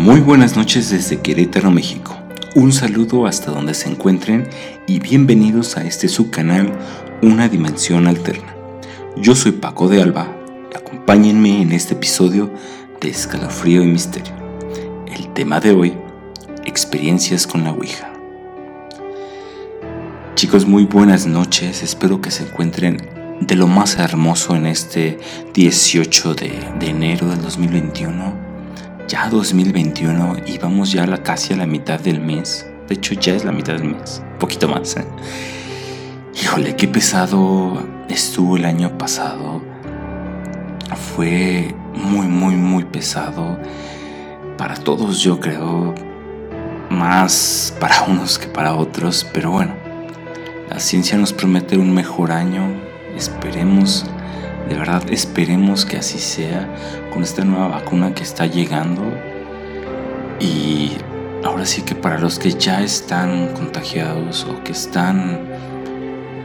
Muy buenas noches desde Querétaro, México. Un saludo hasta donde se encuentren y bienvenidos a este subcanal Una Dimensión Alterna. Yo soy Paco de Alba acompáñenme en este episodio de Escalofrío y Misterio. El tema de hoy, experiencias con la Ouija. Chicos, muy buenas noches, espero que se encuentren de lo más hermoso en este 18 de, enero del 2021 ya 2021 y vamos ya casi a la mitad del mes. De hecho, ya es la mitad del mes, poquito más. ¿eh? Híjole, qué pesado estuvo el año pasado. Fue muy, muy, muy pesado para todos, yo creo. Más para unos que para otros, pero bueno, la ciencia nos promete un mejor año. Esperemos de verdad esperemos que así sea con esta nueva vacuna que está llegando. Y ahora sí que para los que ya están contagiados o que están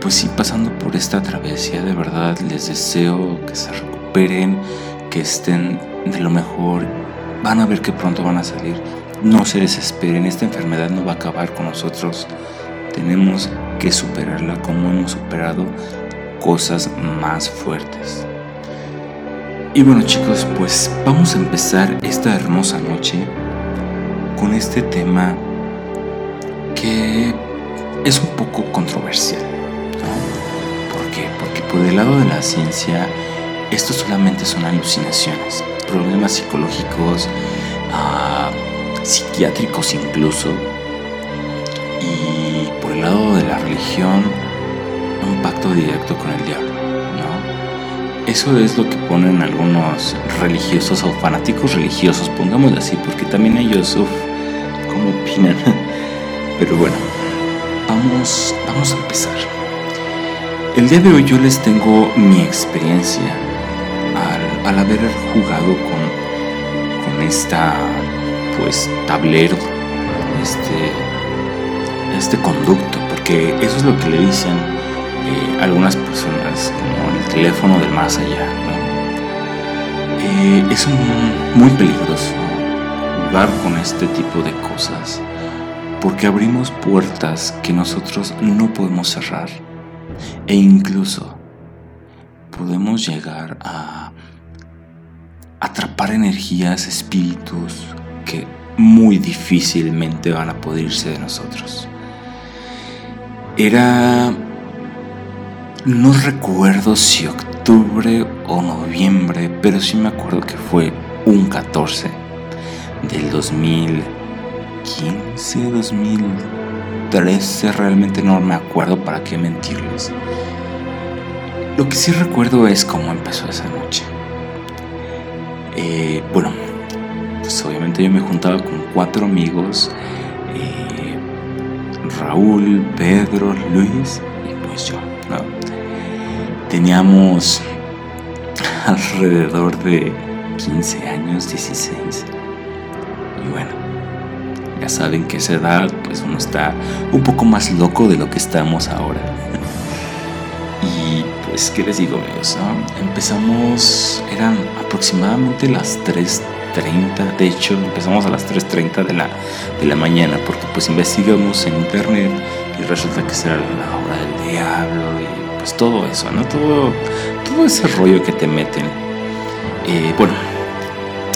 pues sí pasando por esta travesía, de verdad les deseo que se recuperen, que estén de lo mejor. Van a ver que pronto van a salir. No se desesperen, esta enfermedad no va a acabar con nosotros. Tenemos que superarla como hemos superado cosas más fuertes. Y bueno chicos, pues vamos a empezar esta hermosa noche con este tema que es un poco controversial. ¿Por qué? Porque por el lado de la ciencia, esto solamente son alucinaciones, problemas psicológicos, ah, psiquiátricos incluso. Y por el lado de la religión, un pacto directo con el diablo, ¿no? Eso es lo que ponen algunos religiosos o fanáticos religiosos, pongámoslo así, porque también ellos, uff, ¿cómo opinan? Pero bueno, vamos, vamos a empezar. El día de hoy yo les tengo mi experiencia al, al haber jugado con, con esta, pues, tablero, este, este conducto, porque eso es lo que le dicen eh, algunas personas como el teléfono del más allá. Eh, es muy peligroso jugar con este tipo de cosas porque abrimos puertas que nosotros no podemos cerrar e incluso podemos llegar a atrapar energías, espíritus que muy difícilmente van a poder de nosotros. Era no recuerdo si octubre o noviembre, pero sí me acuerdo que fue un 14 del 2015, 2013, realmente no me acuerdo para qué mentirles. Lo que sí recuerdo es cómo empezó esa noche. Eh, bueno, pues obviamente yo me juntaba con cuatro amigos, eh, Raúl, Pedro, Luis y pues yo. Teníamos alrededor de 15 años, 16. Y bueno, ya saben que esa edad, pues uno está un poco más loco de lo que estamos ahora. y pues, ¿qué les digo, amigos? Empezamos, eran aproximadamente las 3.30. De hecho, empezamos a las 3.30 de la, de la mañana, porque pues investigamos en internet y resulta que será la hora del diablo pues, todo eso, ¿no? Todo, todo ese rollo que te meten. Eh, bueno,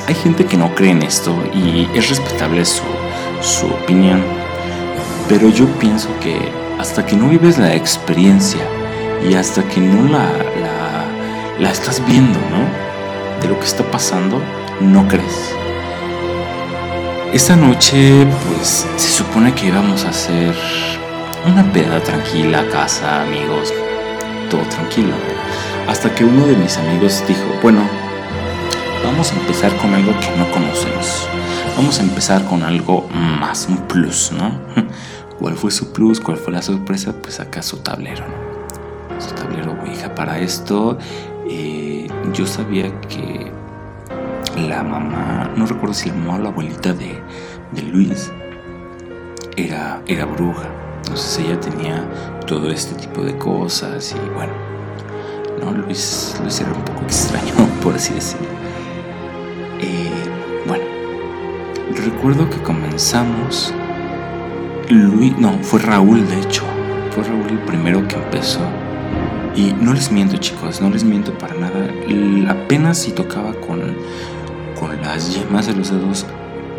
hay gente que no cree en esto y es respetable su, su opinión, pero yo pienso que hasta que no vives la experiencia y hasta que no la, la, estás viendo, ¿no? De lo que está pasando, no crees. Esta noche, pues se supone que íbamos a hacer una peda tranquila, casa, amigos, todo tranquilo. Hasta que uno de mis amigos dijo, bueno, vamos a empezar con algo que no conocemos. Vamos a empezar con algo más, un plus, ¿no? ¿Cuál fue su plus? ¿Cuál fue la sorpresa? Pues acá su tablero, ¿no? Su tablero Ouija. Para esto, eh, yo sabía que la mamá, no recuerdo si la mamá o la abuelita de, de Luis era, era bruja. Entonces ella tenía todo este tipo de cosas y bueno, ¿no? Luis, Luis era un poco extraño, por así decirlo. Eh, bueno, recuerdo que comenzamos. Luis, no, fue Raúl de hecho. Fue Raúl el primero que empezó. Y no les miento chicos, no les miento para nada. Apenas si tocaba con, con las yemas de los dedos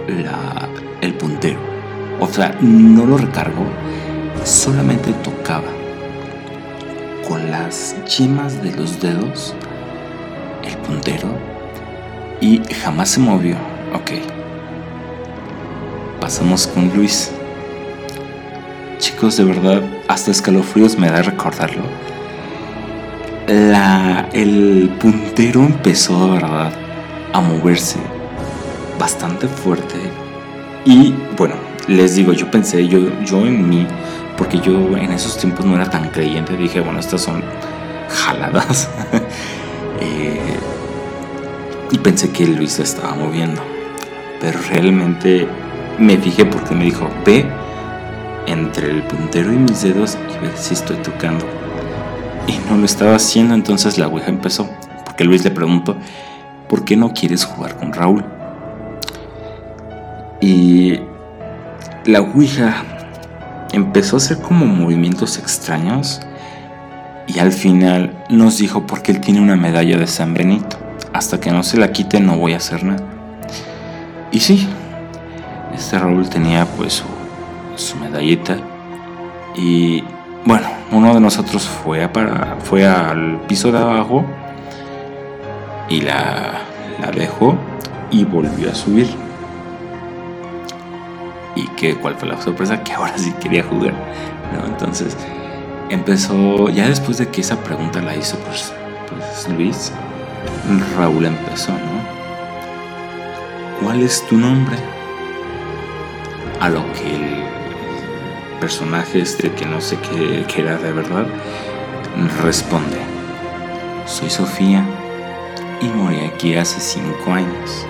la, el puntero. O sea, no lo recargó, solamente tocaba con las yemas de los dedos el puntero y jamás se movió. Ok. Pasamos con Luis. Chicos, de verdad, hasta escalofríos me da recordarlo. La, el puntero empezó, de verdad, a moverse bastante fuerte. Y bueno, les digo, yo pensé, yo, yo en mí, porque yo en esos tiempos no era tan creyente, dije, bueno, estas son jaladas. eh, y pensé que Luis se estaba moviendo. Pero realmente me fijé porque me dijo, ve entre el puntero y mis dedos y ve si estoy tocando. Y no lo estaba haciendo, entonces la Ouija empezó. Porque Luis le preguntó, ¿por qué no quieres jugar con Raúl? Y la Ouija empezó a hacer como movimientos extraños y al final nos dijo porque él tiene una medalla de San Benito hasta que no se la quite no voy a hacer nada. Y sí, este Raúl tenía pues su, medallita y bueno, uno de nosotros fue, para, fue al piso de abajo y la, la dejó y volvió a subir. ¿Y que, cuál fue la sorpresa? Que ahora sí quería jugar. ¿no? Entonces empezó, ya después de que esa pregunta la hizo pues, pues Luis, Raúl empezó, ¿no? ¿Cuál es tu nombre? A lo que el personaje este que no sé qué, era de verdad responde, soy Sofía y morí aquí hace cinco años.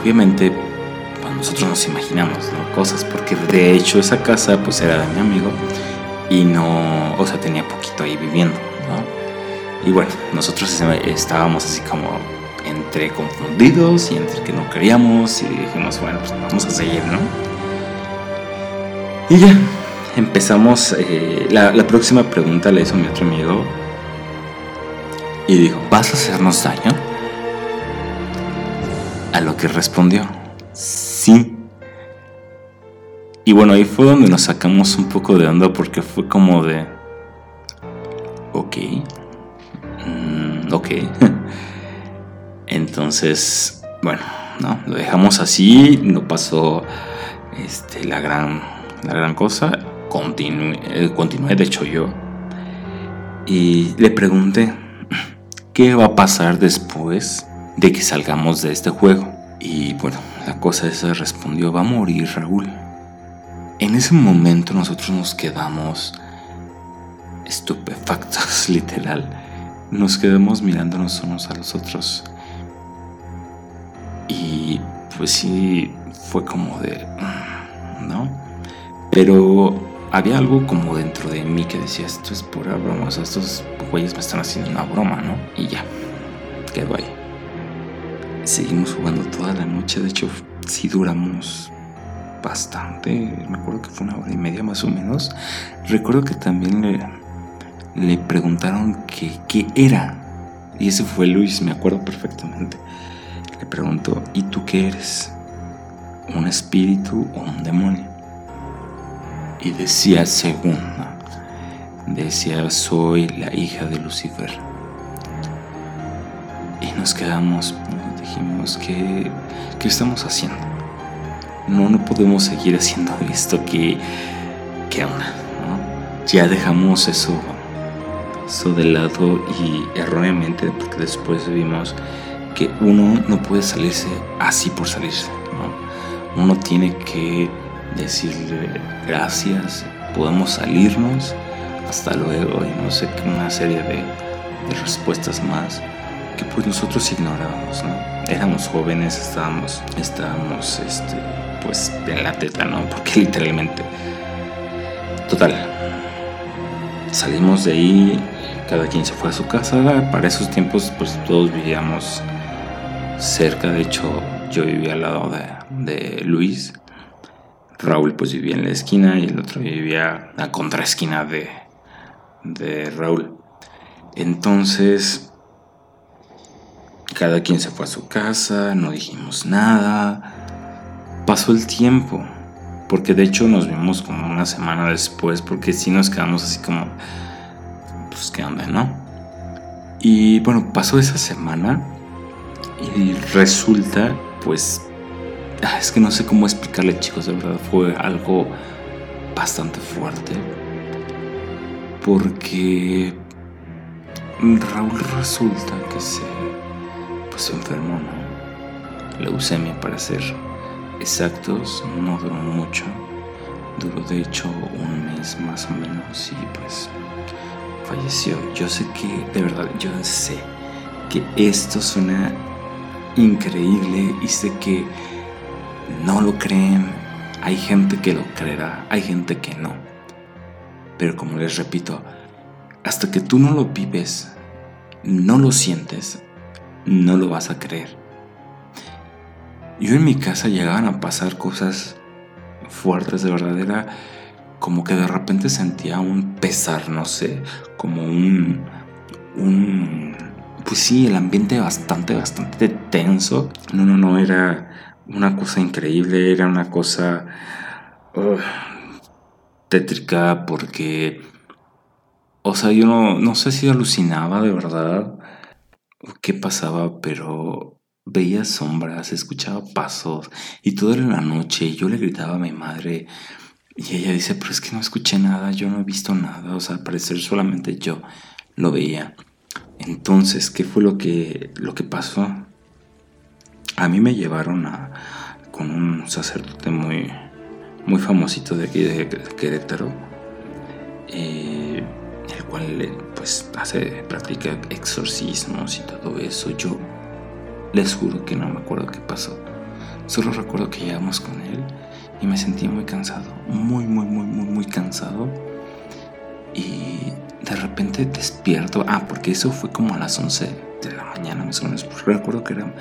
Obviamente nosotros nos imaginamos ¿no? cosas porque de hecho esa casa pues era de mi amigo y no, o sea, tenía poquito ahí viviendo, ¿no? Y bueno, nosotros estábamos así como entre confundidos y entre que no queríamos y dijimos, bueno, pues vamos a seguir, ¿no? Y ya, empezamos, eh, la, próxima pregunta la hizo mi otro amigo y dijo, ¿vas a hacernos daño? A lo que respondió, sí. Y bueno, ahí fue donde nos sacamos un poco de onda porque fue como de, ok, ok. Entonces, bueno, no, lo dejamos así, no pasó este, la, gran, la gran cosa. Continué, eh, continué, de hecho yo. Y le pregunté, ¿qué va a pasar después de que salgamos de este juego? Y bueno, la cosa esa respondió, va a morir Raúl. En ese momento nosotros nos quedamos estupefactos, literal nos quedamos mirándonos unos a los otros. Y pues sí, fue como de... ¿No? Pero había algo como dentro de mí que decía, esto es pura broma, o sea, estos güeyes me están haciendo una broma, ¿no? Y ya, quedó ahí. Seguimos jugando toda la noche, de hecho sí duramos bastante, me acuerdo que fue una hora y media más o menos. Recuerdo que también le le preguntaron qué era. Y ese fue Luis, me acuerdo perfectamente. Le preguntó, ¿y tú qué eres? ¿Un espíritu o un demonio? Y decía, según, decía, soy la hija de Lucifer. Y nos quedamos, dijimos, ¿qué, ¿qué estamos haciendo? No, no podemos seguir haciendo esto, que, ¿qué onda? Ya dejamos eso eso de lado y erróneamente, porque después vimos que uno no puede salirse así por salirse. Uno tiene que decirle gracias, podemos salirnos, hasta luego y no sé una serie de, respuestas más que pues nosotros ignorábamos, ¿no? Éramos jóvenes, estábamos, estábamos, este, pues en la teta, ¿no? Porque literalmente, total, salimos de ahí cada quien se fue a su casa. Para esos tiempos, pues todos vivíamos cerca. De hecho, yo vivía al lado de, Luis. Raúl pues vivía en la esquina y el otro vivía a contraesquina de, de Raúl. Entonces, cada quien se fue a su casa, no dijimos nada. Pasó el tiempo, porque de hecho nos vimos como una semana después, porque sí nos quedamos así como, pues qué onda, ¿no? Y bueno, pasó esa semana y resulta, pues, ah, es que no sé cómo explicarle chicos, de verdad fue algo bastante fuerte. Porque Raúl resulta que se, se enfermó, ¿no? Leucemia para ser exactos, no duró mucho. Duró de hecho un mes más o menos y pues falleció. Yo sé que, de verdad, yo sé que esto suena increíble y sé que no lo creen. Hay gente que lo creerá, hay gente que no. Pero como les repito, hasta que tú no lo vives, no lo sientes, no lo vas a creer. Yo en mi casa llegaban a pasar cosas fuertes, de verdad era como que de repente sentía un pesar, no sé, como un, un, pues sí, el ambiente bastante, bastante tenso. No, no, no, era una cosa increíble, era una cosa tétrica porque, o sea, yo no, no sé si alucinaba de verdad qué pasaba, pero veía sombras, escuchaba pasos y todo era la noche yo le gritaba a mi madre y ella dice, pero es que no escuché nada, yo no he visto nada, o sea, al parecer solamente yo lo veía. Entonces, ¿qué fue lo que, lo que pasó? A mí me llevaron a, con un sacerdote muy, muy famosito de aquí de Querétaro, eh, el cual pues hace, practica exorcismos y todo eso. Yo les juro que no me acuerdo qué pasó. Solo recuerdo que llegamos con él y me sentí muy cansado, muy, muy, muy, muy, muy cansado. Y de repente despierto, ah, porque eso fue como a las 11 de la mañana, más o menos. Recuerdo que era,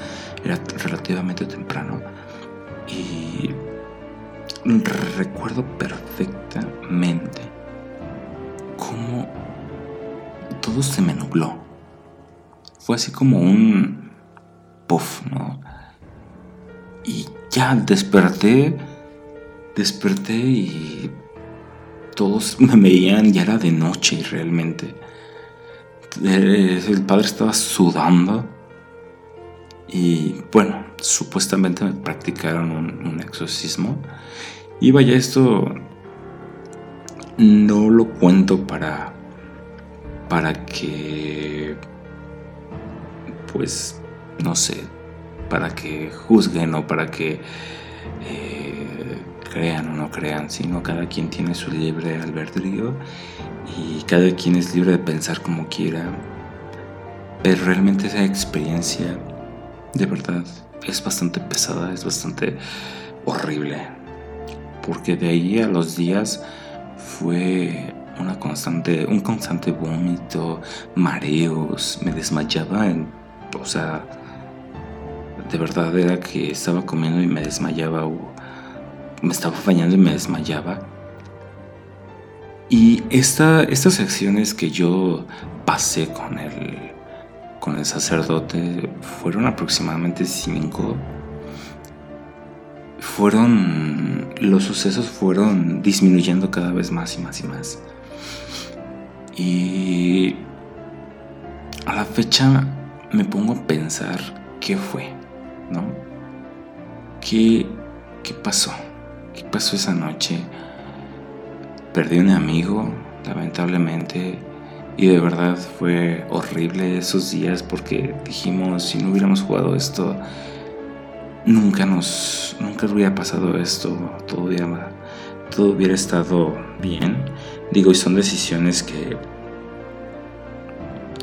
era relativamente temprano. Y recuerdo perfectamente cómo todo se me nubló. Fue así como un puff, ¿no? Y ya desperté, desperté y todos me veían, ya era de noche realmente. Eh, el padre estaba sudando y bueno, supuestamente me practicaron un, un exorcismo. Y vaya, esto no lo cuento para para que pues no sé, para que juzguen o para que eh, crean o no crean, sino cada quien tiene su libre albedrío y cada quien es libre de pensar como quiera. Pero realmente esa experiencia, de verdad, es bastante pesada, es bastante horrible. Porque de ahí a los días fue una constante, un constante vómito, mareos, me desmayaba o sea, de verdad era que estaba comiendo y me desmayaba o me estaba bañando y me desmayaba. Y esta, estas acciones que yo pasé con el, con el sacerdote fueron aproximadamente cinco. Fueron, los sucesos fueron disminuyendo cada vez más y más y más. Y a la fecha me pongo a pensar qué fue. ¿no? ¿Qué, ¿Qué pasó? ¿Qué pasó esa noche? Perdí un amigo, lamentablemente, y de verdad fue horrible esos días porque dijimos, si no hubiéramos jugado esto, nunca nos, nunca hubiera pasado esto, todo hubiera, todo hubiera estado bien. Digo, y son decisiones que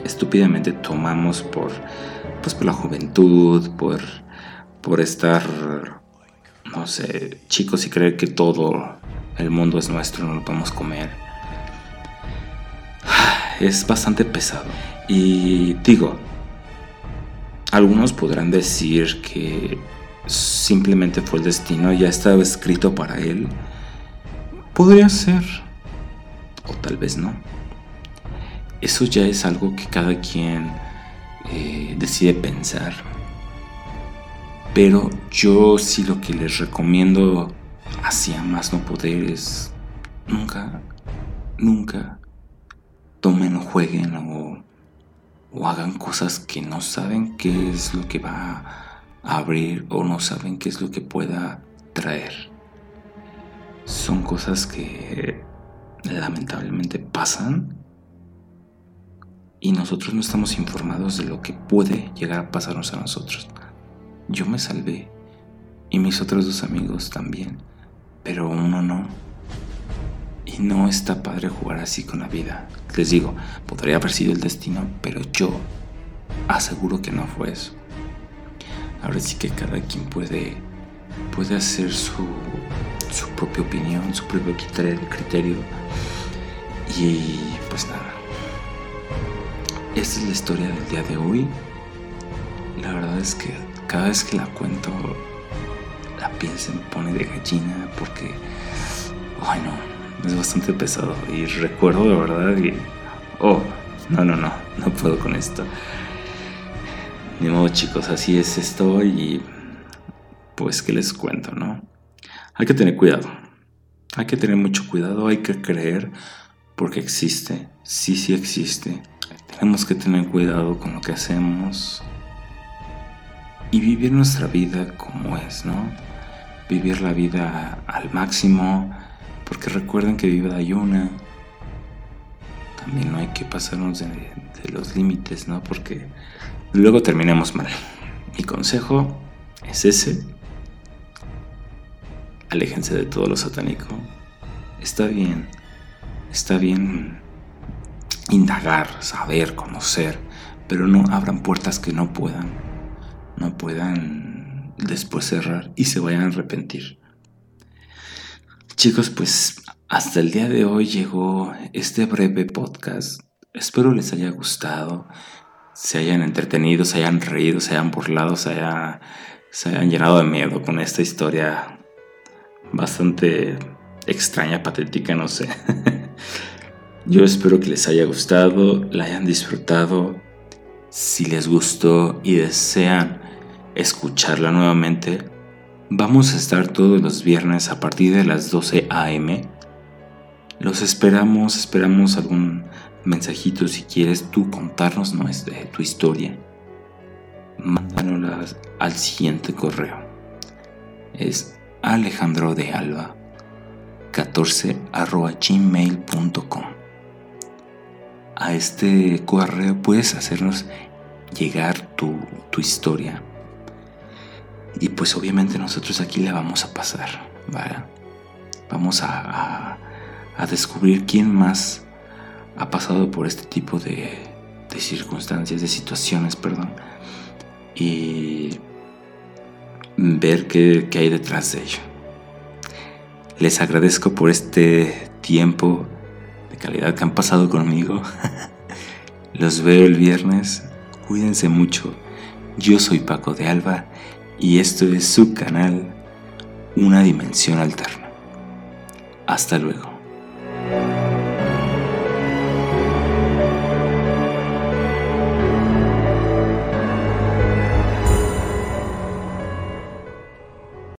estúpidamente tomamos por, pues, por la juventud, por por estar, no sé, chicos y creer que todo el mundo es nuestro, no lo podemos comer. Es bastante pesado. Y digo, algunos podrán decir que simplemente fue el destino, ya estaba escrito para él. Podría ser, o tal vez no. Eso ya es algo que cada quien eh, decide pensar. Pero yo sí lo que les recomiendo hacia más no poder es nunca, nunca tomen o jueguen o, o hagan cosas que no saben qué es lo que va a abrir o no saben qué es lo que pueda traer. Son cosas que lamentablemente pasan y nosotros no estamos informados de lo que puede llegar a pasarnos a nosotros. Yo me salvé y mis otros dos amigos también, pero uno no. Y no está padre jugar así con la vida. Les digo, podría haber sido el destino, pero yo aseguro que no fue eso. Ahora sí que cada quien puede, puede hacer su, su propia opinión, su propio criterio. Y pues nada. Esta es la historia del día de hoy. La verdad es que cada vez que la cuento, la piel se me pone de gallina porque, ay no, es bastante pesado. Y recuerdo de verdad y, oh, no, no, no, no puedo con esto. Ni modo chicos, así es esto y pues que les cuento, ¿no? Hay que tener cuidado. Hay que tener mucho cuidado, hay que creer porque existe, sí, sí existe. Tenemos que tener cuidado con lo que hacemos y vivir nuestra vida como es, ¿no? Vivir la vida al máximo, porque recuerden que vida hay una. También no hay que pasarnos de, de los límites, ¿no? Porque luego terminemos mal. Mi consejo es ese. Aléjense de todo lo satánico. Está bien, está bien indagar, saber, conocer, pero no abran puertas que no puedan, no puedan después cerrar y se vayan a arrepentir. Chicos, pues hasta el día de hoy llegó este breve podcast. Espero les haya gustado, se hayan entretenido, se hayan reído, se hayan burlado, se, se hayan llenado de miedo con esta historia bastante extraña, patética, no sé. Yo espero que les haya gustado, la hayan disfrutado. Si les gustó y desean escucharla nuevamente, vamos a estar todos los viernes a partir de las 12 a.m. Los esperamos, esperamos algún mensajito si quieres tú contarnos ¿no? de tu historia. Mándanosla al siguiente correo. Es alejandro de alba 14 gmail.com a este correo puedes hacernos llegar tu, historia. Y pues obviamente nosotros aquí la vamos a pasar, Vamos a, descubrir quién más ha pasado por este tipo de, de circunstancias, de situaciones, perdón. Y ver qué, qué hay detrás de ello. Les agradezco por este tiempo calidad que han pasado conmigo. Los veo el viernes. Cuídense mucho. Yo soy Paco de Alba y esto es su canal Una Dimensión Alterna. Hasta luego.